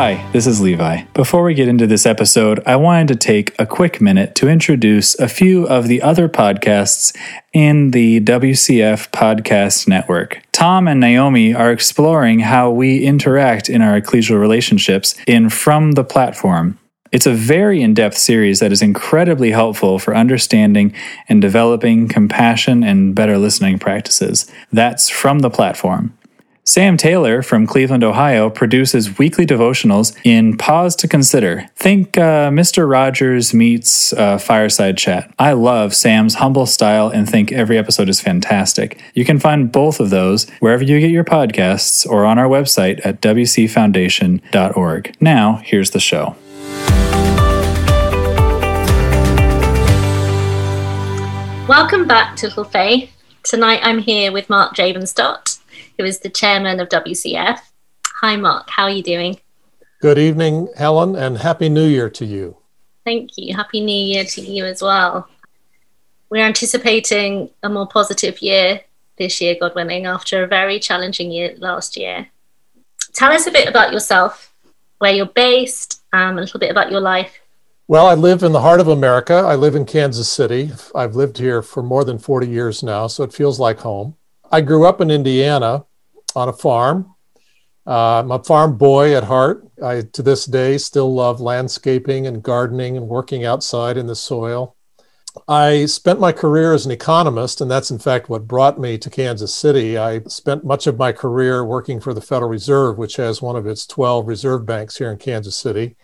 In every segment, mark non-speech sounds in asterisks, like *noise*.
Hi, this is Levi. Before we get into this episode, I wanted to take a quick minute to introduce a few of the other podcasts in the WCF Podcast Network. Tom and Naomi are exploring how we interact in our ecclesial relationships in From the Platform. It's a very in depth series that is incredibly helpful for understanding and developing compassion and better listening practices. That's From the Platform. Sam Taylor from Cleveland, Ohio, produces weekly devotionals in Pause to Consider. Think uh, Mr. Rogers meets uh, Fireside Chat. I love Sam's humble style and think every episode is fantastic. You can find both of those wherever you get your podcasts or on our website at wcfoundation.org. Now, here's the show. Welcome back to Little Faith. Tonight I'm here with Mark Drabenstott who is the chairman of WCF. Hi, Mark. How are you doing? Good evening, Helen, and Happy New Year to you. Thank you. Happy New Year to you as well. We're anticipating a more positive year this year, God willing, after a very challenging year last year. Tell us a bit about yourself, where you're based, um, a little bit about your life. Well, I live in the heart of America. I live in Kansas City. I've lived here for more than 40 years now, so it feels like home. I grew up in Indiana on a farm. Uh, I'm a farm boy at heart. I, to this day, still love landscaping and gardening and working outside in the soil. I spent my career as an economist, and that's in fact what brought me to Kansas City. I spent much of my career working for the Federal Reserve, which has one of its 12 reserve banks here in Kansas City.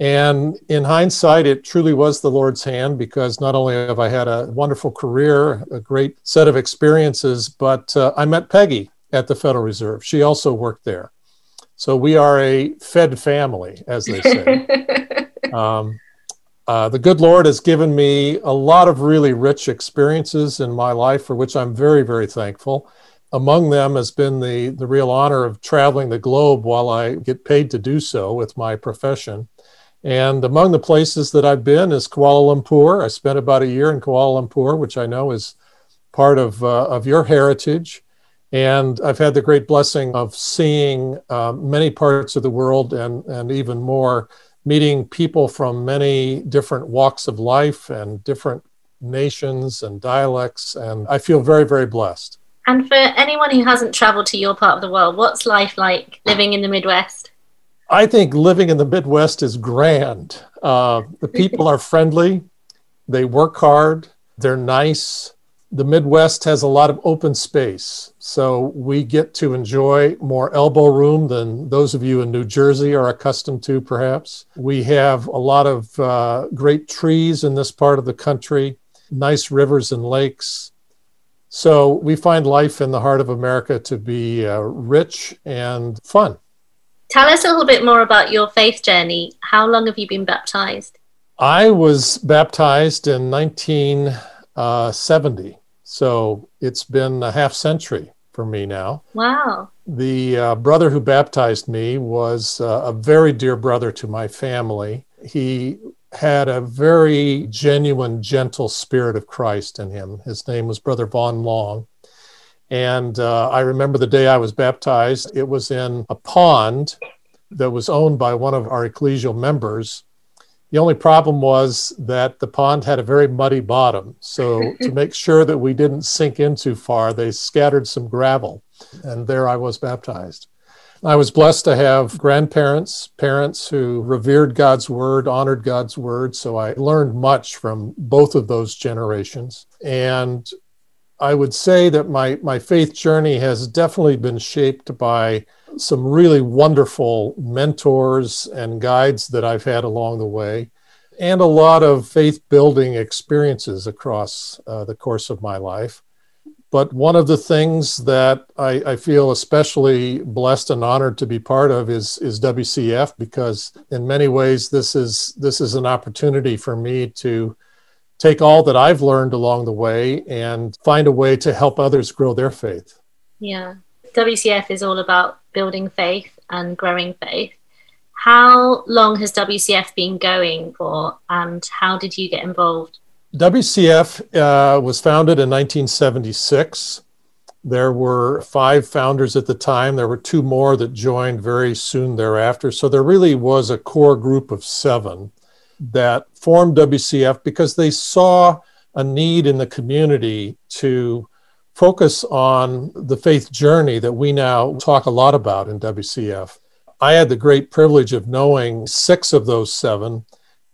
And in hindsight, it truly was the Lord's hand because not only have I had a wonderful career, a great set of experiences, but uh, I met Peggy at the Federal Reserve. She also worked there. So we are a fed family, as they say. *laughs* um, uh, the good Lord has given me a lot of really rich experiences in my life, for which I'm very, very thankful. Among them has been the, the real honor of traveling the globe while I get paid to do so with my profession. And among the places that I've been is Kuala Lumpur. I spent about a year in Kuala Lumpur, which I know is part of, uh, of your heritage. And I've had the great blessing of seeing uh, many parts of the world and, and even more, meeting people from many different walks of life and different nations and dialects. And I feel very, very blessed. And for anyone who hasn't traveled to your part of the world, what's life like living in the Midwest? I think living in the Midwest is grand. Uh, the people are friendly, they work hard, they're nice. The Midwest has a lot of open space, so we get to enjoy more elbow room than those of you in New Jersey are accustomed to, perhaps. We have a lot of uh, great trees in this part of the country, nice rivers and lakes. So we find life in the heart of America to be uh, rich and fun. Tell us a little bit more about your faith journey. How long have you been baptized? I was baptized in 1970. So it's been a half century for me now. Wow. The uh, brother who baptized me was uh, a very dear brother to my family. He had a very genuine, gentle spirit of Christ in him. His name was Brother Vaughn Long. And uh, I remember the day I was baptized, it was in a pond that was owned by one of our ecclesial members. The only problem was that the pond had a very muddy bottom. So, to *laughs* make sure that we didn't sink in too far, they scattered some gravel. And there I was baptized. I was blessed to have grandparents, parents who revered God's word, honored God's word. So I learned much from both of those generations. And I would say that my, my faith journey has definitely been shaped by some really wonderful mentors and guides that I've had along the way, and a lot of faith building experiences across uh, the course of my life. But one of the things that I, I, feel especially blessed and honored to be part of is, is WCF because in many ways this is this is an opportunity for me to take all that I've learned along the way and find a way to help others grow their faith. Yeah. WCF is all about building faith and growing faith. How long has WCF been going for and how did you get involved? WCF uh, was founded in 1976 There were five founders at the time. There were two more that joined very soon thereafter. So there really was a core group of seven that formed WCF because they saw a need in the community to focus on the faith journey that we now talk a lot about in WCF. I had the great privilege of knowing six of those seven,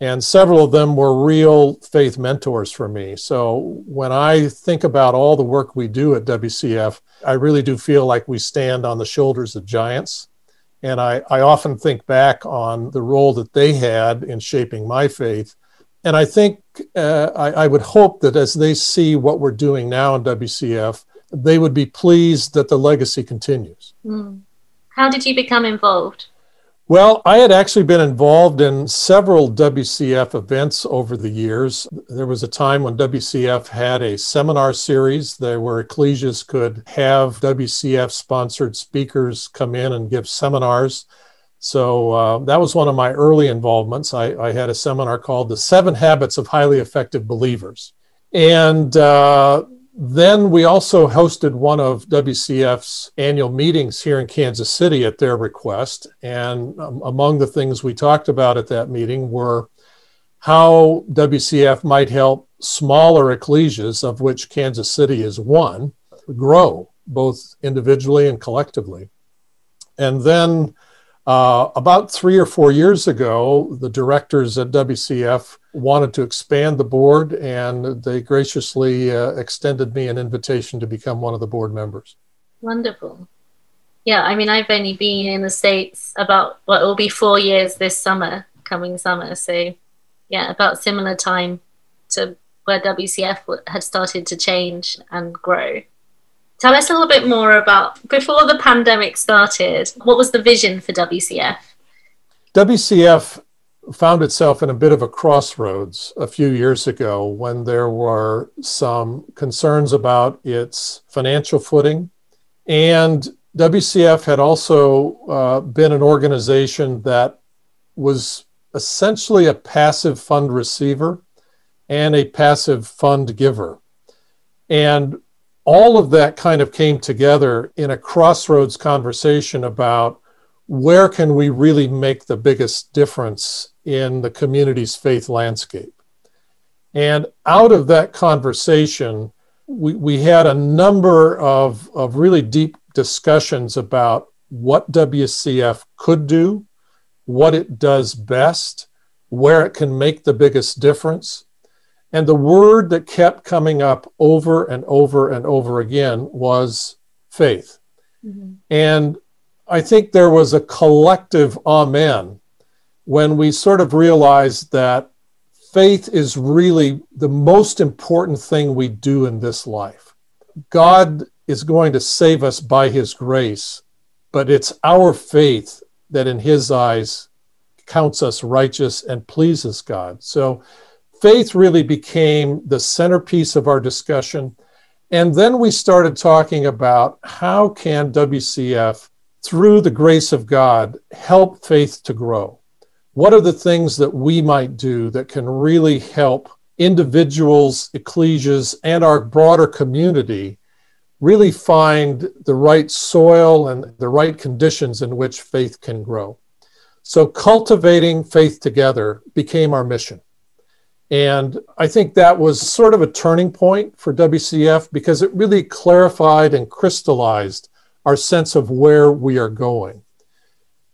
and several of them were real faith mentors for me. So when I think about all the work we do at WCF, I really do feel like we stand on the shoulders of giants. And I, I often think back on the role that they had in shaping my faith and I think uh, I, I, would hope that as they see what we're doing now in WCF, they would be pleased that the legacy continues. Mm. How did you become involved? Well, I had actually been involved in several WCF events over the years. There was a time when WCF had a seminar series there where ecclesias could have WCF sponsored speakers come in and give seminars. So uh, that was one of my early involvements. I, I, had a seminar called The Seven Habits of Highly Effective Believers. And uh, then we also hosted one of WCF's annual meetings here in Kansas City at their request. And um, among the things we talked about at that meeting were how WCF might help smaller ecclesias, of which Kansas City is one, grow both individually and collectively. And then uh, about three or four years ago, the directors at WCF wanted to expand the board, and they graciously uh, extended me an invitation to become one of the board members. Wonderful. Yeah, I mean, I've only been in the States about, what will be four years this summer, coming summer. So, yeah, about similar time to where WCF had started to change and grow. Tell us a little bit more about before the pandemic started, what was the vision for WCF? WCF found itself in a bit of a crossroads a few years ago when there were some concerns about its financial footing. And WCF had also uh, been an organization that was essentially a passive fund receiver and a passive fund giver. And all of that kind of came together in a crossroads conversation about where can we really make the biggest difference in the community's faith landscape. And out of that conversation, we, we had a number of, of really deep discussions about what WCF could do, what it does best, where it can make the biggest difference, and the word that kept coming up over and over and over again was faith. Mm-hmm. And I think there was a collective amen when we sort of realized that faith is really the most important thing we do in this life. God is going to save us by his grace, but it's our faith that in his eyes counts us righteous and pleases God. So faith really became the centerpiece of our discussion. And then we started talking about how can WCF, through the grace of God, help faith to grow? What are the things that we might do that can really help individuals, ecclesias, and our broader community really find the right soil and the right conditions in which faith can grow? So, cultivating faith together became our mission. And I think that was sort of a turning point for WCF because it really clarified and crystallized our sense of where we are going.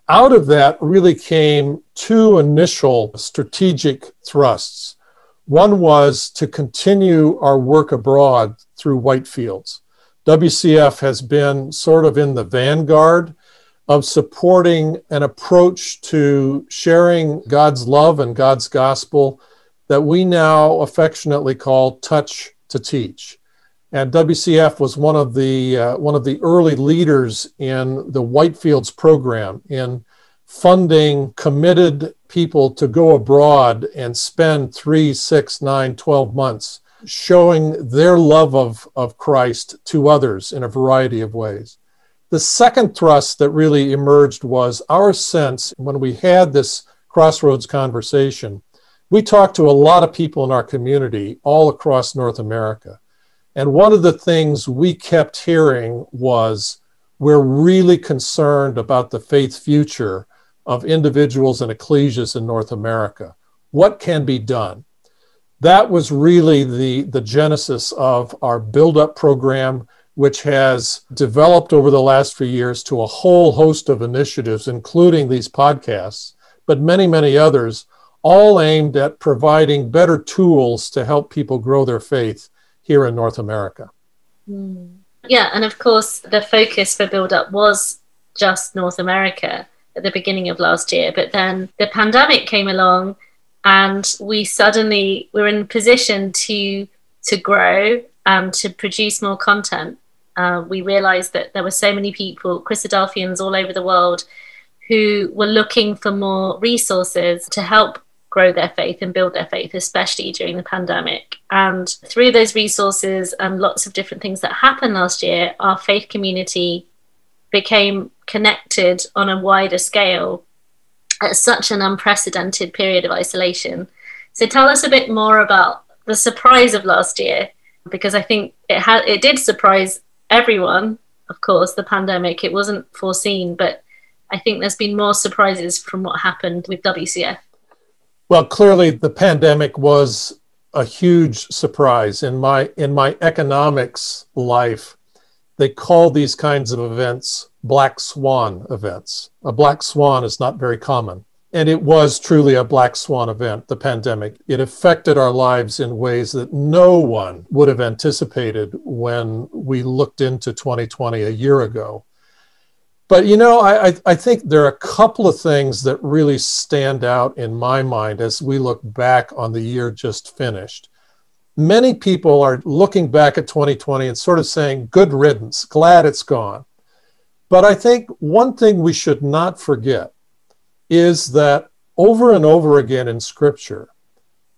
Out of that really came two initial strategic thrusts. One was to continue our work abroad through Whitefields. WCF has been sort of in the vanguard of supporting an approach to sharing God's love and God's gospel that we now affectionately call Touch to Teach. And WCF was one of the uh, one of the early leaders in the Whitefields program in funding committed people to go abroad and spend three, six, nine, 12 months showing their love of, of Christ to others in a variety of ways. The second thrust that really emerged was our sense when we had this crossroads conversation we talk to a lot of people in our community all across North America. And one of the things we kept hearing was we're really concerned about the faith future of individuals and ecclesias in North America. What can be done? That was really the, the genesis of our build up program, which has developed over the last few years to a whole host of initiatives, including these podcasts, but many, many others, all aimed at providing better tools to help people grow their faith here in North America. Mm. Yeah, and of course, the focus for Build Up was just North America at the beginning of last year, but then the pandemic came along, and we suddenly were in a position to to grow and to produce more content. Uh, we realized that there were so many people, Christadelphians all over the world, who were looking for more resources to help grow their faith and build their faith, especially during the pandemic. And through those resources and lots of different things that happened last year, our faith community became connected on a wider scale at such an unprecedented period of isolation. So tell us a bit more about the surprise of last year, because I think it had it did surprise everyone. Of course, the pandemic it wasn't foreseen, but I think there's been more surprises from what happened with WCF. Well, clearly the pandemic was a huge surprise in my in my economics life. They call these kinds of events black swan events. A black swan is not very common. And it was truly a black swan event, the pandemic. It affected our lives in ways that no one would have anticipated when we looked into 2020 a year ago. But you know, I, I think there are a couple of things that really stand out in my mind as we look back on the year just finished. Many people are looking back at 2020 and sort of saying, good riddance, glad it's gone. But I think one thing we should not forget is that over and over again in Scripture,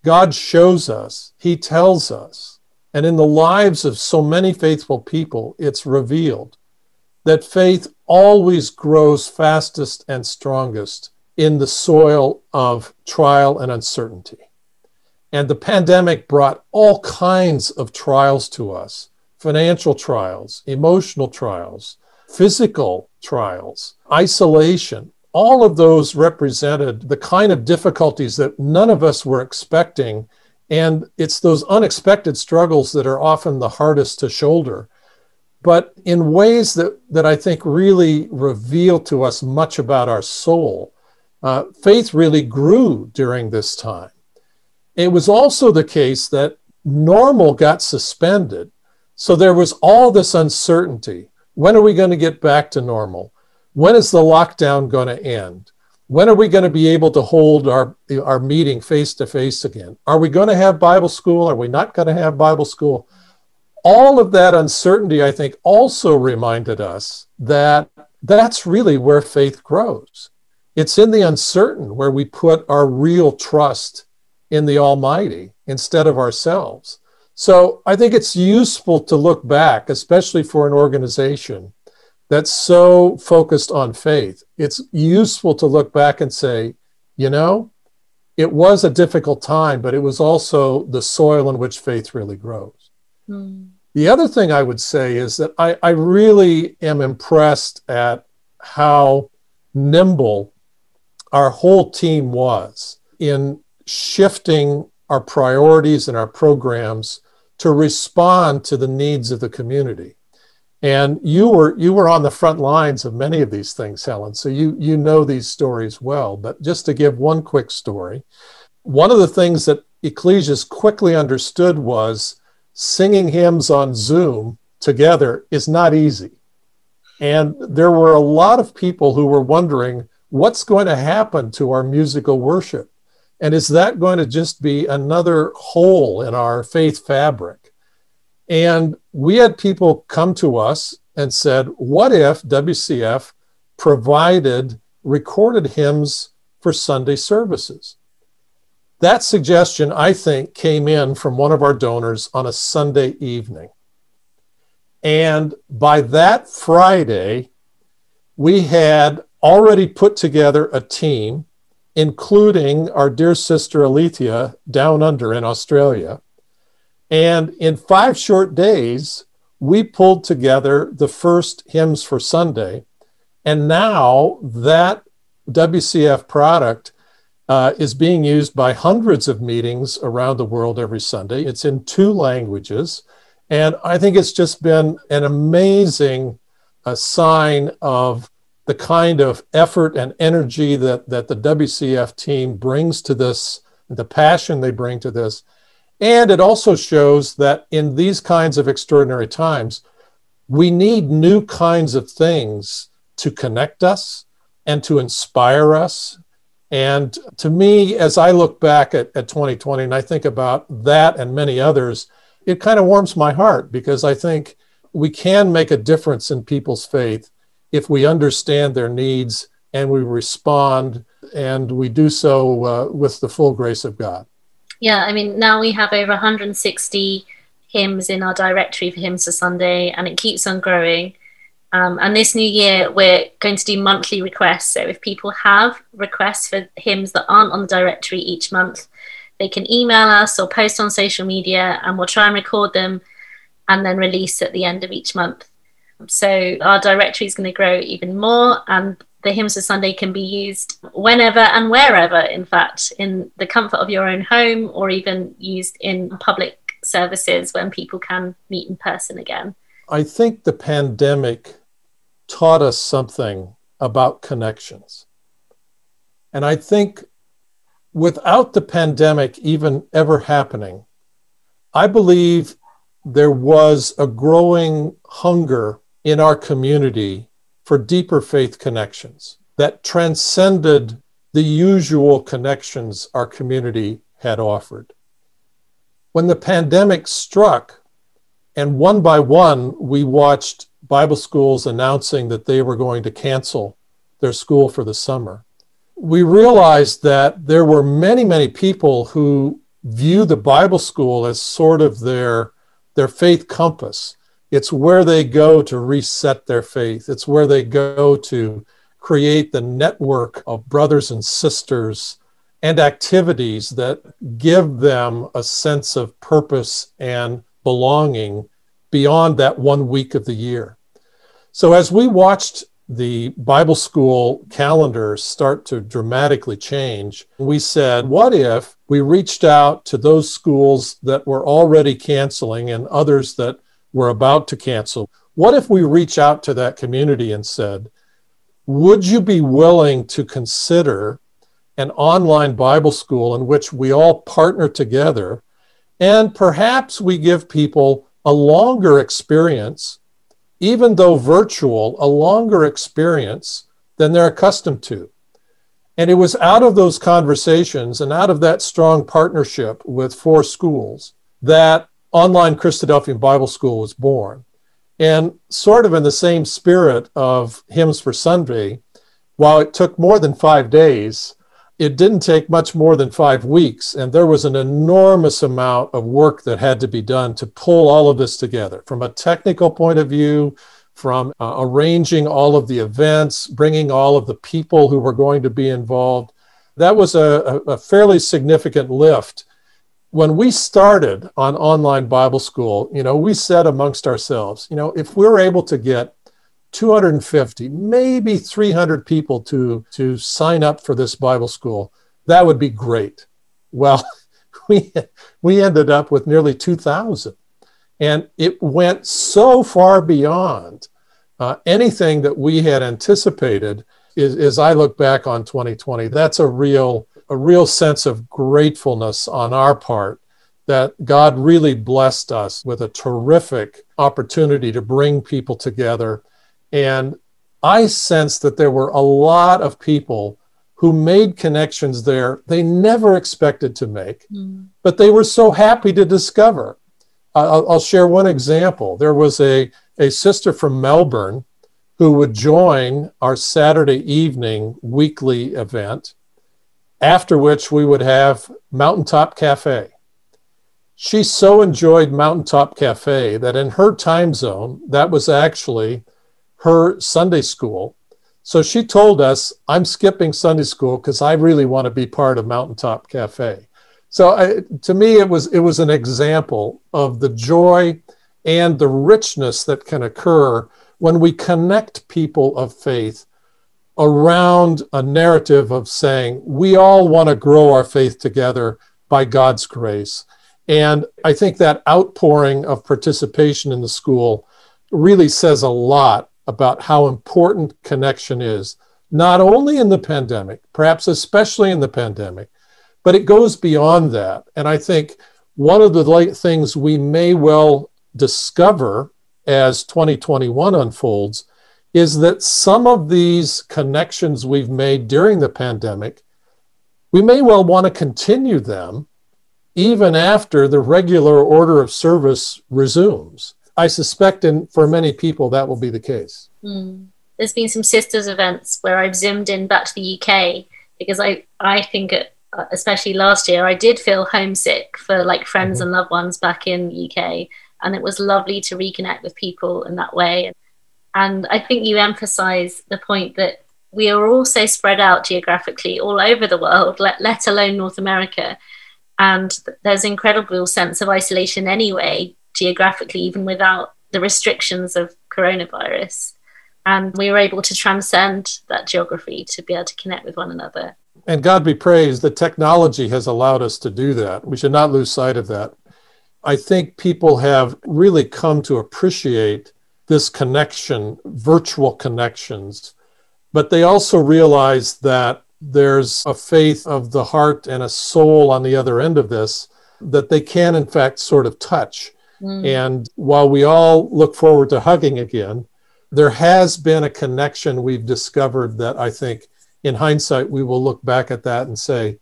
God shows us, He tells us, and in the lives of so many faithful people, it's revealed that faith always grows fastest and strongest in the soil of trial and uncertainty. And the pandemic brought all kinds of trials to us financial trials, emotional trials, physical trials, isolation. All of those represented the kind of difficulties that none of us were expecting. And it's those unexpected struggles that are often the hardest to shoulder but in ways that, that I think really reveal to us much about our soul. Uh, faith really grew during this time. It was also the case that normal got suspended. So there was all this uncertainty. When are we going to get back to normal? When is the lockdown going to end? When are we going to be able to hold our, our meeting face to face again? Are we going to have Bible school? Are we not going to have Bible school? All of that uncertainty, I think, also reminded us that that's really where faith grows. It's in the uncertain where we put our real trust in the Almighty instead of ourselves. So I think it's useful to look back, especially for an organization that's so focused on faith. It's useful to look back and say, you know, it was a difficult time, but it was also the soil in which faith really grows. Mm. The other thing I would say is that I, I really am impressed at how nimble our whole team was in shifting our priorities and our programs to respond to the needs of the community. And you were you were on the front lines of many of these things, Helen. So you you know these stories well. But just to give one quick story, one of the things that Ecclesias quickly understood was singing hymns on Zoom together is not easy. And there were a lot of people who were wondering what's going to happen to our musical worship? And is that going to just be another hole in our faith fabric? And we had people come to us and said, What if WCF provided recorded hymns for Sunday services? That suggestion, I think, came in from one of our donors on a Sunday evening. And by that Friday, we had already put together a team, including our dear sister Alethea down under in Australia. And in five short days, we pulled together the first hymns for Sunday. And now that WCF product uh, is being used by hundreds of meetings around the world every Sunday. It's in two languages. And I think it's just been an amazing uh, sign of the kind of effort and energy that, that the WCF team brings to this, the passion they bring to this. And it also shows that in these kinds of extraordinary times, we need new kinds of things to connect us and to inspire us. And to me, as I look back at, at 2020 and I think about that and many others, it kind of warms my heart because I think we can make a difference in people's faith if we understand their needs and we respond and we do so uh, with the full grace of God. Yeah, I mean, now we have over 160 hymns in our directory for Hymns for Sunday, and it keeps on growing. Um, and this new year, we're going to do monthly requests. So if people have requests for hymns that aren't on the directory each month, they can email us or post on social media, and we'll try and record them and then release at the end of each month. So our directory is going to grow even more, and the hymns for Sunday can be used whenever and wherever, in fact, in the comfort of your own home or even used in public services when people can meet in person again. I think the pandemic taught us something about connections. And I think without the pandemic even ever happening, I believe there was a growing hunger in our community for deeper faith connections that transcended the usual connections our community had offered. When the pandemic struck, and one by one, we watched Bible schools announcing that they were going to cancel their school for the summer. We realized that there were many, many people who view the Bible school as sort of their, their faith compass. It's where they go to reset their faith, it's where they go to create the network of brothers and sisters and activities that give them a sense of purpose and belonging beyond that one week of the year. So as we watched the Bible school calendar start to dramatically change, we said, what if we reached out to those schools that were already canceling and others that were about to cancel? What if we reach out to that community and said, would you be willing to consider an online Bible school in which we all partner together and perhaps we give people a longer experience, even though virtual, a longer experience than they're accustomed to. And it was out of those conversations and out of that strong partnership with four schools that online Christadelphian Bible School was born. And sort of in the same spirit of Hymns for Sunday, while it took more than five days, it didn't take much more than five weeks, and there was an enormous amount of work that had to be done to pull all of this together from a technical point of view, from uh, arranging all of the events, bringing all of the people who were going to be involved. That was a, a fairly significant lift. When we started on online Bible school, you know, we said amongst ourselves, you know, if we're able to get 250, maybe 300 people to, to sign up for this Bible school, that would be great. Well, *laughs* we, we ended up with nearly 2,000. And it went so far beyond uh, anything that we had anticipated. Is, as I look back on 2020, that's a real, a real sense of gratefulness on our part that God really blessed us with a terrific opportunity to bring people together and I sensed that there were a lot of people who made connections there they never expected to make, mm. but they were so happy to discover. I'll, I'll, share one example. There was a, a sister from Melbourne who would join our Saturday evening weekly event, after which we would have Mountaintop Cafe. She so enjoyed Mountaintop Cafe that in her time zone, that was actually her Sunday school. So she told us, I'm skipping Sunday school because I really want to be part of Mountaintop Cafe. So I, to me, it was it was an example of the joy and the richness that can occur when we connect people of faith around a narrative of saying we all want to grow our faith together by God's grace. And I think that outpouring of participation in the school really says a lot about how important connection is, not only in the pandemic, perhaps especially in the pandemic, but it goes beyond that. And I think one of the things we may well discover as 2021 unfolds is that some of these connections we've made during the pandemic, we may well want to continue them even after the regular order of service resumes. I suspect and for many people that will be the case. Mm. There's been some sisters events where I've zoomed in back to the UK because I, I think, it, uh, especially last year, I did feel homesick for like friends mm-hmm. and loved ones back in the UK. And it was lovely to reconnect with people in that way. And I think you emphasize the point that we are also spread out geographically all over the world, let, let alone North America. And there's incredible sense of isolation anyway, geographically, even without the restrictions of coronavirus. And we were able to transcend that geography to be able to connect with one another. And God be praised, the technology has allowed us to do that. We should not lose sight of that. I think people have really come to appreciate this connection, virtual connections, but they also realize that there's a faith of the heart and a soul on the other end of this that they can, in fact, sort of touch. Mm. And while we all look forward to hugging again, there has been a connection we've discovered that I think, in hindsight, we will look back at that and say,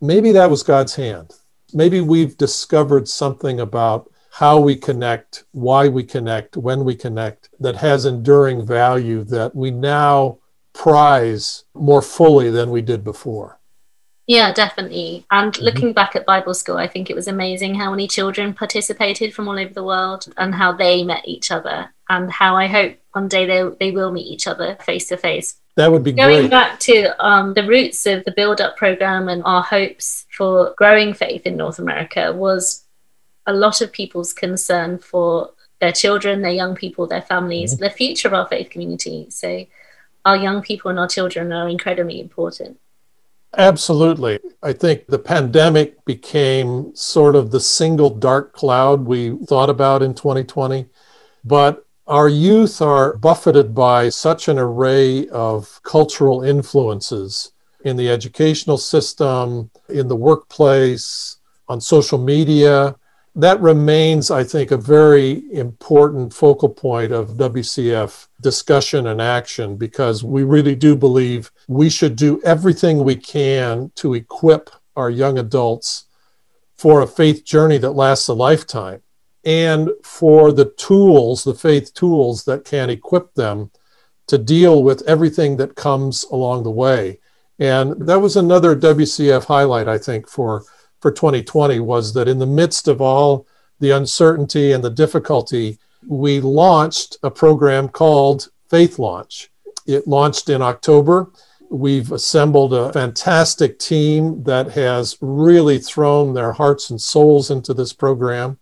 maybe that was God's hand. Maybe we've discovered something about how we connect, why we connect, when we connect, that has enduring value that we now prize more fully than we did before. Yeah, definitely. And mm-hmm. looking back at Bible school, I think it was amazing how many children participated from all over the world and how they met each other, and how I hope one day they, they will meet each other face to face. That would be Going great. back to um, the roots of the Build Up program and our hopes for growing faith in North America was a lot of people's concern for their children, their young people, their families, mm-hmm. the future of our faith community. So our young people and our children are incredibly important. Absolutely. I think the pandemic became sort of the single dark cloud we thought about in 2020. But our youth are buffeted by such an array of cultural influences in the educational system, in the workplace, on social media, that remains, I think, a very important focal point of WCF discussion and action because we really do believe we should do everything we can to equip our young adults for a faith journey that lasts a lifetime and for the tools, the faith tools that can equip them to deal with everything that comes along the way. And that was another WCF highlight, I think, for for 2020 was that in the midst of all the uncertainty and the difficulty, we launched a program called Faith Launch. It launched in October. We've assembled a fantastic team that has really thrown their hearts and souls into this program.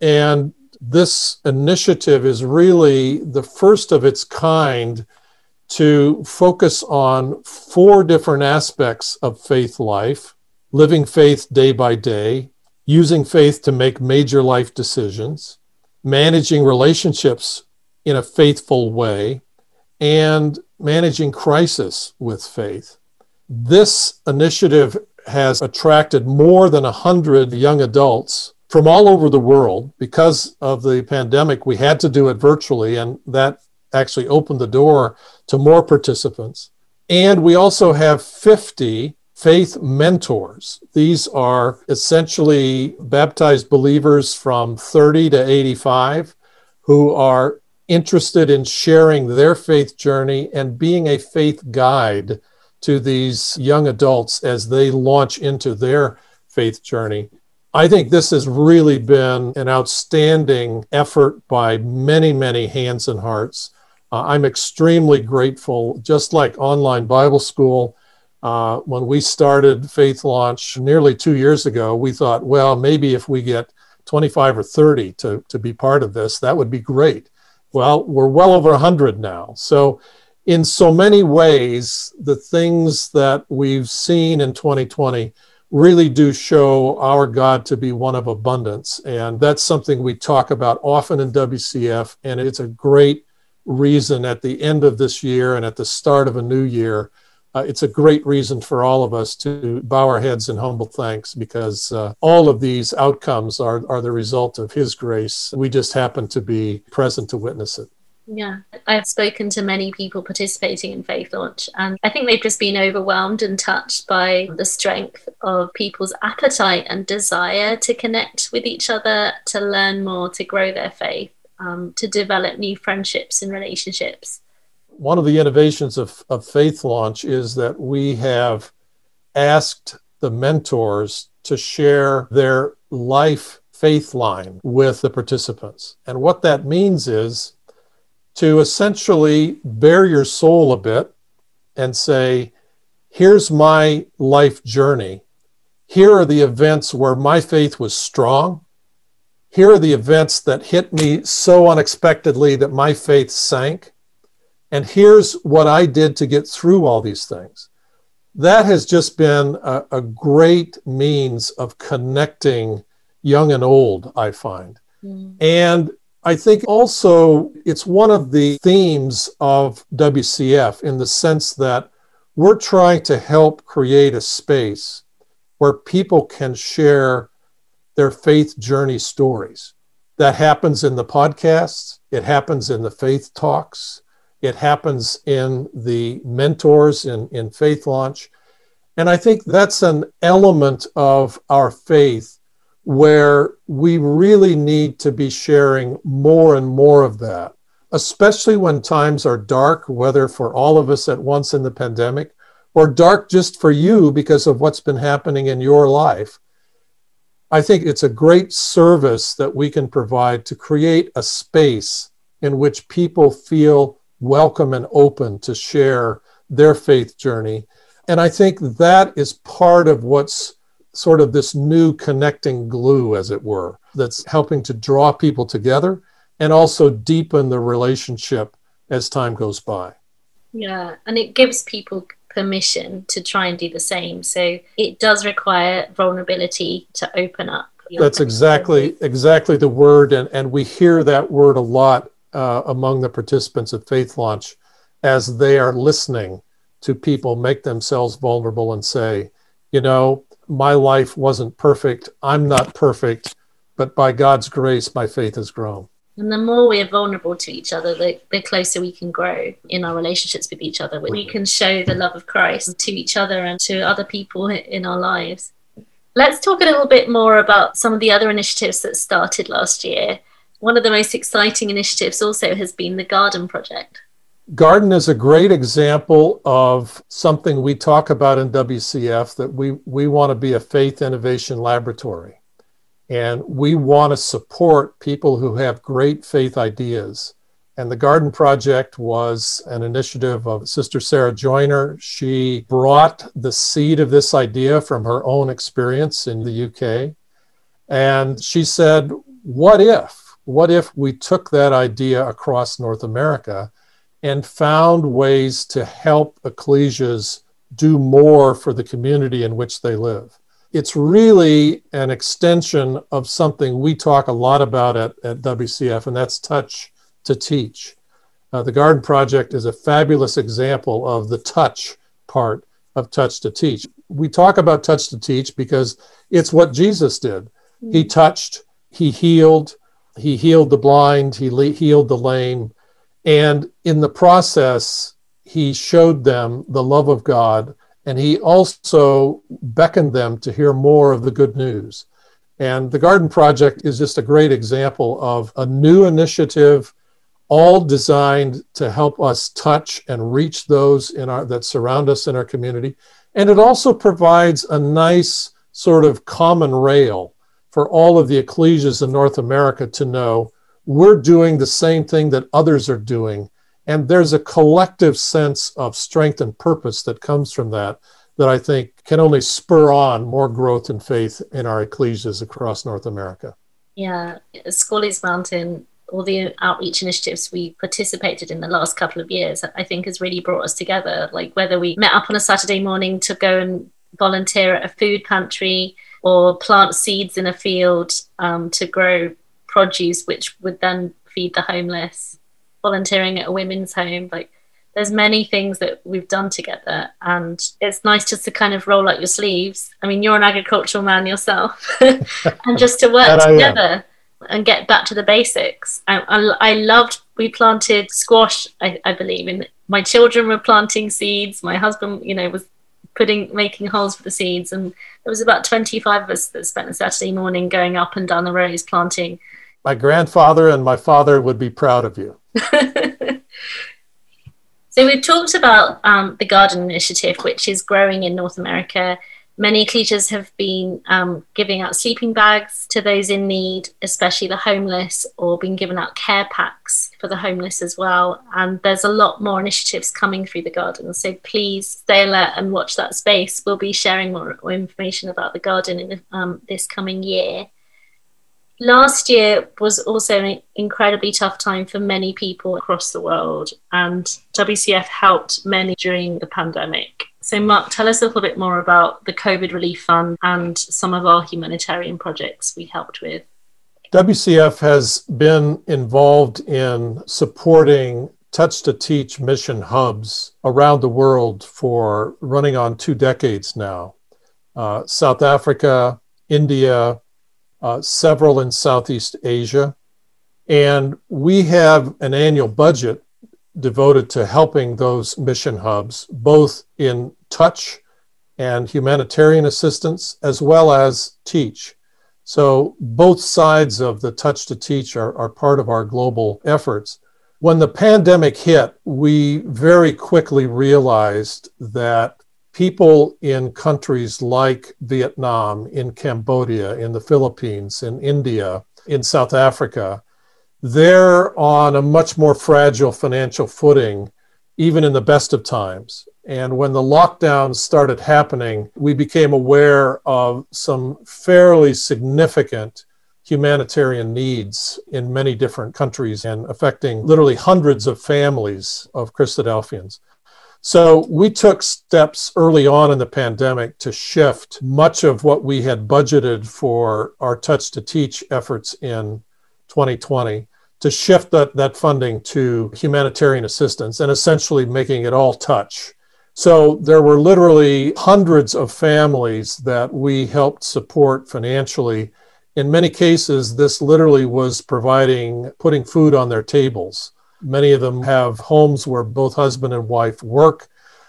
And this initiative is really the first of its kind to focus on four different aspects of faith life living faith day by day, using faith to make major life decisions, managing relationships in a faithful way, and managing crisis with faith. This initiative has attracted more than 100 young adults from all over the world. Because of the pandemic, we had to do it virtually, and that actually opened the door to more participants. And we also have 50 faith mentors. These are essentially baptized believers from 30 to 85 who are interested in sharing their faith journey and being a faith guide to these young adults as they launch into their faith journey. I think this has really been an outstanding effort by many, many hands and hearts. Uh, I'm extremely grateful, just like online Bible school Uh, when we started Faith Launch nearly two years ago, we thought, well, maybe if we get 25 or 30 to, to be part of this, that would be great. Well, we're well over 100 now. So, in so many ways, the things that we've seen in 2020 really do show our God to be one of abundance. And that's something we talk about often in WCF. And it's a great reason at the end of this year and at the start of a new year. Uh, it's a great reason for all of us to bow our heads in humble thanks because uh, all of these outcomes are, are the result of His grace. We just happen to be present to witness it. Yeah, I've spoken to many people participating in Faith Launch, and I think they've just been overwhelmed and touched by the strength of people's appetite and desire to connect with each other, to learn more, to grow their faith, um, to develop new friendships and relationships. One of the innovations of, of Faith Launch is that we have asked the mentors to share their life faith line with the participants. And what that means is to essentially bare your soul a bit and say, here's my life journey. Here are the events where my faith was strong. Here are the events that hit me so unexpectedly that my faith sank. And here's what I did to get through all these things. That has just been a, a great means of connecting young and old, I find. Mm. And I think also it's one of the themes of WCF in the sense that we're trying to help create a space where people can share their faith journey stories. That happens in the podcasts, it happens in the faith talks, it happens in the mentors in, in Faith Launch. And I think that's an element of our faith where we really need to be sharing more and more of that, especially when times are dark, whether for all of us at once in the pandemic or dark just for you because of what's been happening in your life. I think it's a great service that we can provide to create a space in which people feel welcome and open to share their faith journey. And I think that is part of what's sort of this new connecting glue, as it were, that's helping to draw people together and also deepen the relationship as time goes by. Yeah, and it gives people permission to try and do the same. So it does require vulnerability to open up. That's exactly exactly the word, and and we hear that word a lot uh, among the participants of Faith Launch as they are listening to people make themselves vulnerable and say, you know, my life wasn't perfect. I'm not perfect, but by God's grace, my faith has grown. And the more we're vulnerable to each other, the, the closer we can grow in our relationships with each other. We can show the love of Christ to each other and to other people in our lives. Let's talk a little bit more about some of the other initiatives that started last year. One of the most exciting initiatives also has been the Garden Project. Garden is a great example of something we talk about in WCF that we, we want to be a faith innovation laboratory. And we want to support people who have great faith ideas. And the Garden Project was an initiative of Sister Sarah Joyner. She brought the seed of this idea from her own experience in the UK. And she said, What if? What if we took that idea across North America? and found ways to help ecclesias do more for the community in which they live. It's really an extension of something we talk a lot about at, at WCF, and that's touch to teach. Uh, the Garden Project is a fabulous example of the touch part of touch to teach. We talk about touch to teach because it's what Jesus did. He mm. touched, he healed, he healed the blind, he le- healed the lame, and in the process, he showed them the love of God, and he also beckoned them to hear more of the good news. And the Garden Project is just a great example of a new initiative, all designed to help us touch and reach those in our, that surround us in our community. And it also provides a nice sort of common rail for all of the ecclesias in North America to know we're doing the same thing that others are doing. And there's a collective sense of strength and purpose that comes from that that I think can only spur on more growth and faith in our ecclesias across North America. Yeah, Squally's Mountain, all the outreach initiatives we participated in the last couple of years, I think has really brought us together. Like whether we met up on a Saturday morning to go and volunteer at a food pantry or plant seeds in a field um, to grow produce, which would then feed the homeless, volunteering at a women's home, like there's many things that we've done together and it's nice just to kind of roll up your sleeves. I mean you're an agricultural man yourself *laughs* and just to work together and get back to the basics. I, I, I loved we planted squash I, I, believe and my children were planting seeds. My husband you know was putting making holes for the seeds. And there was about 25 of us that spent a saturday morning going up and down the rows planting. My grandfather and my father would be proud of you. *laughs* So we've talked about um, the Garden Initiative, which is growing in North America. Many ecclesias have been um, giving out sleeping bags to those in need, especially the homeless, or been giving out care packs for the homeless as well. And there's a lot more initiatives coming through the garden. So please stay alert and watch that space. We'll be sharing more information about the garden in um, this coming year last year was also an incredibly tough time for many people across the world, and WCF helped many during the pandemic. So, Mark, tell us a little bit more about the COVID Relief Fund and some of our humanitarian projects we helped with. WCF has been involved in supporting Touch to Teach mission hubs around the world for running on two decades now. Uh, South Africa, India, uh, several in Southeast Asia. And we have an annual budget devoted to helping those mission hubs, both in touch and humanitarian assistance, as well as teach. So both sides of the touch to teach are, are part of our global efforts. When the pandemic hit, we very quickly realized that people in countries like Vietnam, in Cambodia, in the Philippines, in India, in South Africa, they're on a much more fragile financial footing, even in the best of times. And when the lockdowns started happening, we became aware of some fairly significant humanitarian needs in many different countries and affecting literally hundreds of families of Christadelphians. So we took steps early on in the pandemic to shift much of what we had budgeted for our Touch to Teach efforts in 2020 to shift that, that funding to humanitarian assistance and essentially making it all touch. So there were literally hundreds of families that we helped support financially. In many cases, this literally was providing, putting food on their tables. Many of them have homes where both husband and wife work,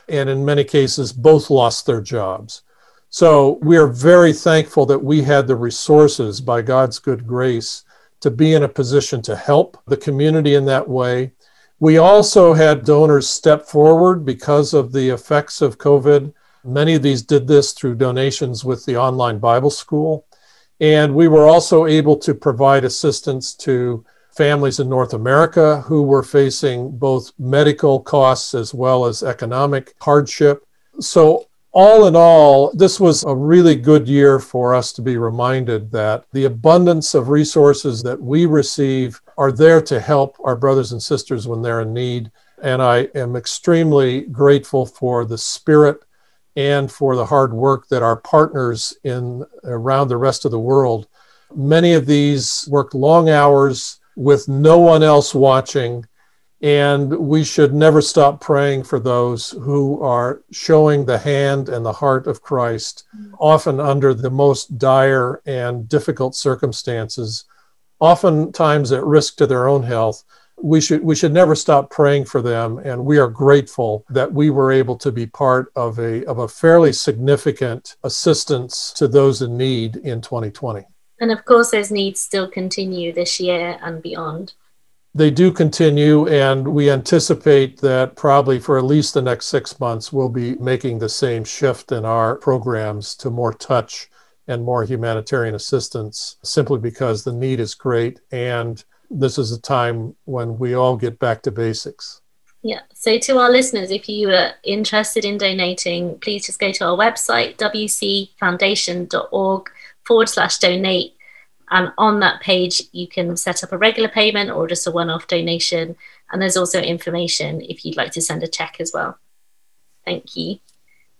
and in many cases, both lost their jobs. So we are very thankful that we had the resources by God's good grace to be in a position to help the community in that way. We also had donors step forward because of the effects of COVID. Many of these did this through donations with the online Bible school. And we were also able to provide assistance to families in North America who were facing both medical costs as well as economic hardship. So, all in all, this was a really good year for us to be reminded that the abundance of resources that we receive are there to help our brothers and sisters when they're in need. And I am extremely grateful for the spirit and for the hard work that our partners in around the rest of the world many of these work long hours with no one else watching. And we should never stop praying for those who are showing the hand and the heart of Christ, mm-hmm. often under the most dire and difficult circumstances, oftentimes at risk to their own health. We should, we should never stop praying for them. And we are grateful that we were able to be part of a, of a fairly significant assistance to those in need in 2020. And of course, those needs still continue this year and beyond. They do continue, and we anticipate that probably for at least the next six months, we'll be making the same shift in our programs to more touch and more humanitarian assistance simply because the need is great. And this is a time when we all get back to basics. Yeah. So to our listeners, if you are interested in donating, please just go to our website, wcfoundation.org forward slash donate. And on that page, you can set up a regular payment or just a one off donation. And there's also information if you'd like to send a check as well. Thank you.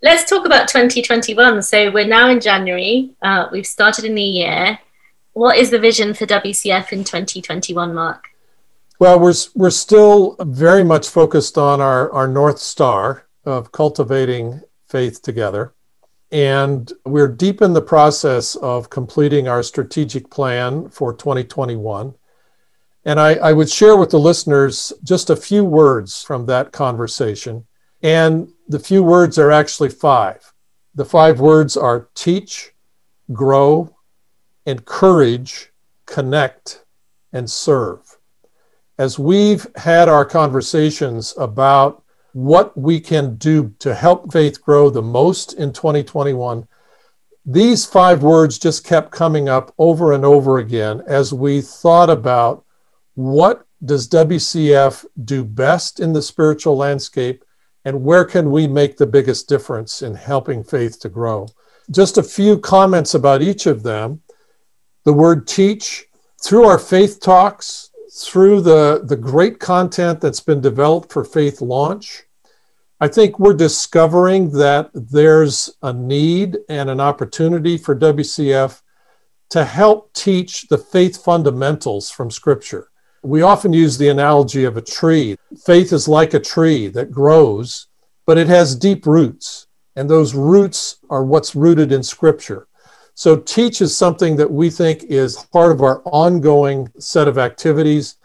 Let's talk about 2021. So we're now in January. Uh, we've started a new year. What is the vision for WCF in 2021, Mark? Well, we're, we're still very much focused on our, our North Star of cultivating faith together. And we're deep in the process of completing our strategic plan for 2021. And I, I, would share with the listeners just a few words from that conversation. And the few words are actually five. The five words are teach, grow, encourage, connect, and serve as we've had our conversations about what we can do to help faith grow the most in 2021, these five words just kept coming up over and over again as we thought about what does WCF do best in the spiritual landscape and where can we make the biggest difference in helping faith to grow. Just a few comments about each of them. The word teach, through our faith talks, through the, the great content that's been developed for Faith Launch, I think we're discovering that there's a need and an opportunity for WCF to help teach the faith fundamentals from Scripture. We often use the analogy of a tree. Faith is like a tree that grows, but it has deep roots, and those roots are what's rooted in Scripture. So, teach is something that we think is part of our ongoing set of activities,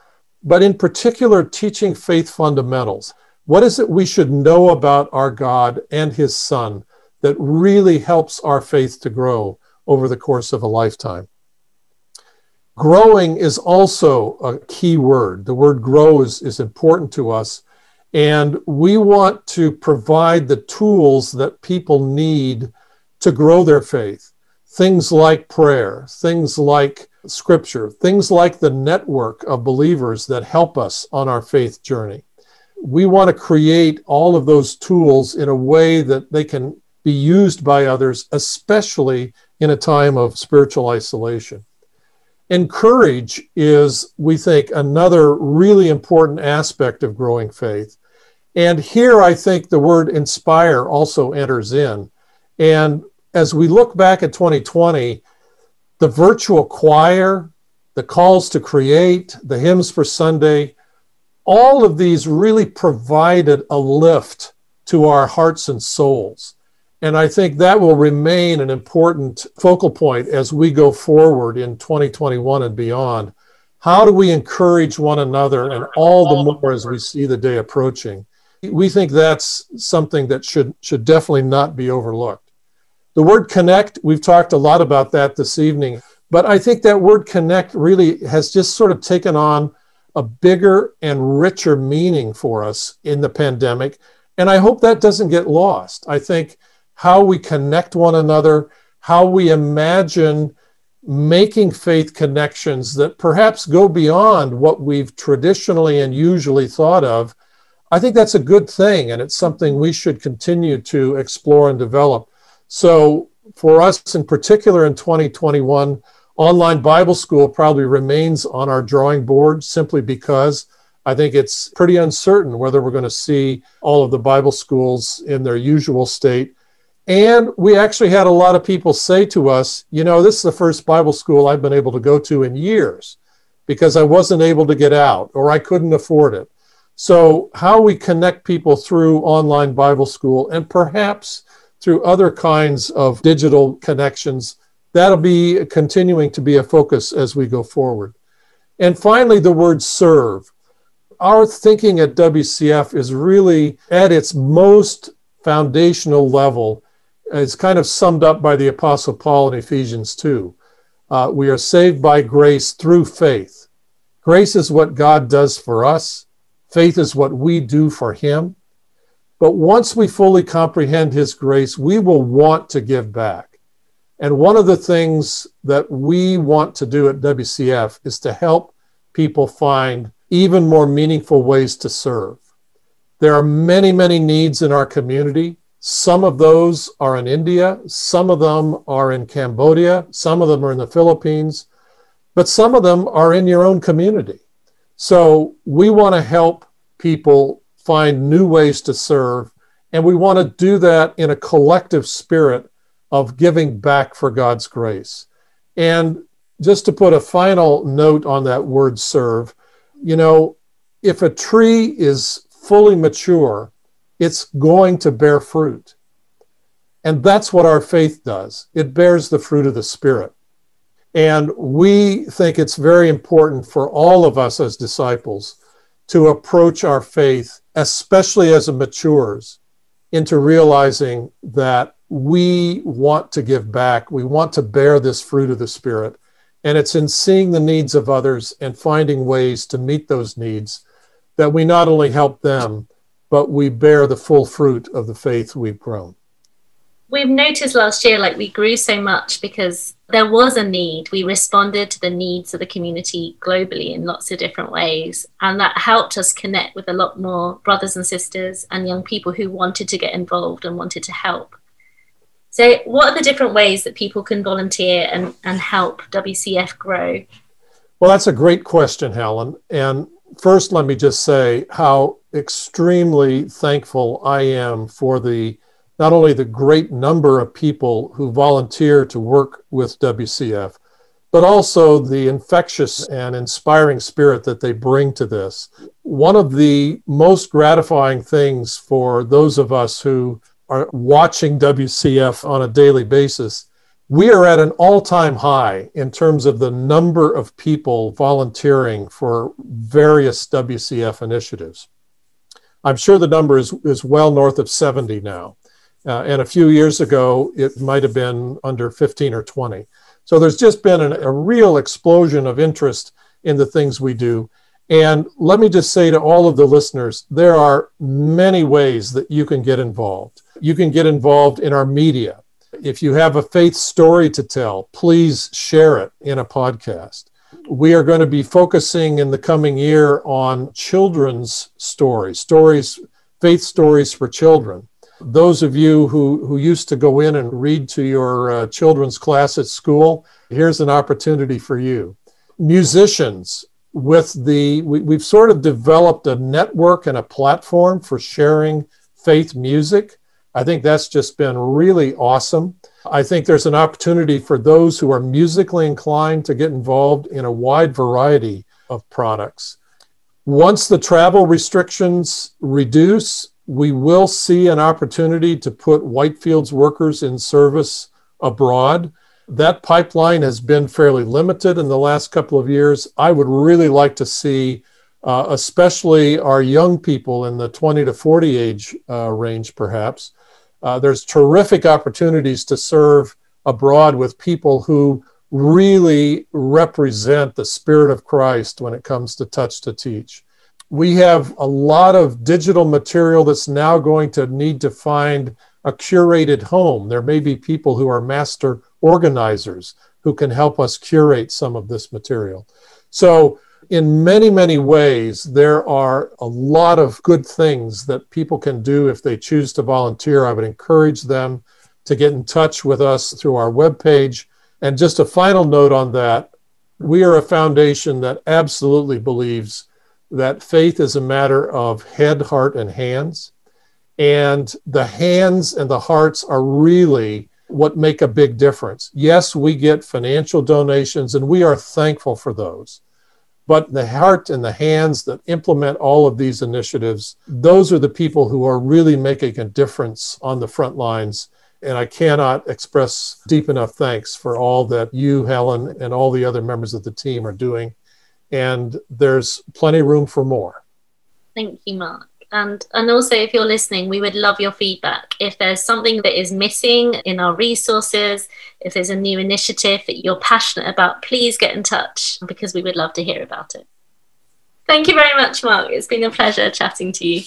but in particular, teaching faith fundamentals. What is it we should know about our God and His Son that really helps our faith to grow over the course of a lifetime? Growing is also a key word. The word grow is, is important to us. And we want to provide the tools that people need to grow their faith things like prayer, things like scripture, things like the network of believers that help us on our faith journey. We want to create all of those tools in a way that they can be used by others, especially in a time of spiritual isolation. Encourage is, we think, another really important aspect of growing faith. And here I think the word inspire also enters in. And as we look back at 2020, the virtual choir, the calls to create, the hymns for Sunday, all of these really provided a lift to our hearts and souls. And I think that will remain an important focal point as we go forward in 2021 and beyond. How do we encourage one another and all the more as we see the day approaching? We think that's something that should, should definitely not be overlooked. The word connect, we've talked a lot about that this evening, but I think that word connect really has just sort of taken on a bigger and richer meaning for us in the pandemic. And I hope that doesn't get lost. I think how we connect one another, how we imagine making faith connections that perhaps go beyond what we've traditionally and usually thought of, I think that's a good thing. And it's something we should continue to explore and develop. So, for us in particular in 2021, online Bible school probably remains on our drawing board simply because I think it's pretty uncertain whether we're going to see all of the Bible schools in their usual state. And we actually had a lot of people say to us, you know, this is the first Bible school I've been able to go to in years because I wasn't able to get out or I couldn't afford it. So, how we connect people through online Bible school and perhaps through other kinds of digital connections. That'll be continuing to be a focus as we go forward. And finally, the word serve. Our thinking at WCF is really at its most foundational level. It's kind of summed up by the Apostle Paul in Ephesians 2. Uh, we are saved by grace through faith. Grace is what God does for us, faith is what we do for Him. But once we fully comprehend His grace, we will want to give back. And one of the things that we want to do at WCF is to help people find even more meaningful ways to serve. There are many, many needs in our community. Some of those are in India, some of them are in Cambodia, some of them are in the Philippines, but some of them are in your own community. So we want to help people find new ways to serve, and we want to do that in a collective spirit of giving back for God's grace. And just to put a final note on that word serve, you know, if a tree is fully mature, it's going to bear fruit. And that's what our faith does it bears the fruit of the Spirit. And we think it's very important for all of us as disciples to approach our faith, especially as it matures, into realizing that we want to give back. We want to bear this fruit of the Spirit. And it's in seeing the needs of others and finding ways to meet those needs that we not only help them, but we bear the full fruit of the faith we've grown. We've noticed last year, like we grew so much because there was a need. We responded to the needs of the community globally in lots of different ways. And that helped us connect with a lot more brothers and sisters and young people who wanted to get involved and wanted to help. So, what are the different ways that people can volunteer and, and help WCF grow? Well, that's a great question, Helen. And first, let me just say how extremely thankful I am for the not only the great number of people who volunteer to work with WCF, but also the infectious and inspiring spirit that they bring to this. One of the most gratifying things for those of us who are watching WCF on a daily basis we are at an all time high in terms of the number of people volunteering for various WCF initiatives. I'm sure the number is, is well north of 70 now. Uh, and a few years ago, it might have been under 15 or 20. So there's just been an, a real explosion of interest in the things we do. And let me just say to all of the listeners there are many ways that you can get involved. You can get involved in our media. If you have a faith story to tell, please share it in a podcast. We are going to be focusing in the coming year on children's stories, stories, faith stories for children. Those of you who, who used to go in and read to your uh, children's class at school, here's an opportunity for you. Musicians, with the, we, we've sort of developed a network and a platform for sharing faith music. I think that's just been really awesome. I think there's an opportunity for those who are musically inclined to get involved in a wide variety of products. Once the travel restrictions reduce, we will see an opportunity to put Whitefields workers in service abroad. That pipeline has been fairly limited in the last couple of years. I would really like to see, uh, especially our young people in the 20 to 40 age uh, range, perhaps, uh, there's terrific opportunities to serve abroad with people who really represent the Spirit of Christ when it comes to touch to teach. We have a lot of digital material that's now going to need to find a curated home. There may be people who are master organizers who can help us curate some of this material. So in many, many ways, there are a lot of good things that people can do if they choose to volunteer. I would encourage them to get in touch with us through our webpage. And just a final note on that we are a foundation that absolutely believes that faith is a matter of head, heart, and hands. And the hands and the hearts are really what make a big difference. Yes, we get financial donations, and we are thankful for those but the heart and the hands that implement all of these initiatives, those are the people who are really making a difference on the front lines. And I cannot express deep enough thanks for all that you, Helen, and all the other members of the team are doing. And there's plenty of room for more. Thank you, Mark. And and also if you're listening we would love your feedback. If there's something that is missing in our resources if there's a new initiative that you're passionate about please get in touch because we would love to hear about it. Thank you very much mark. It's been a pleasure chatting to you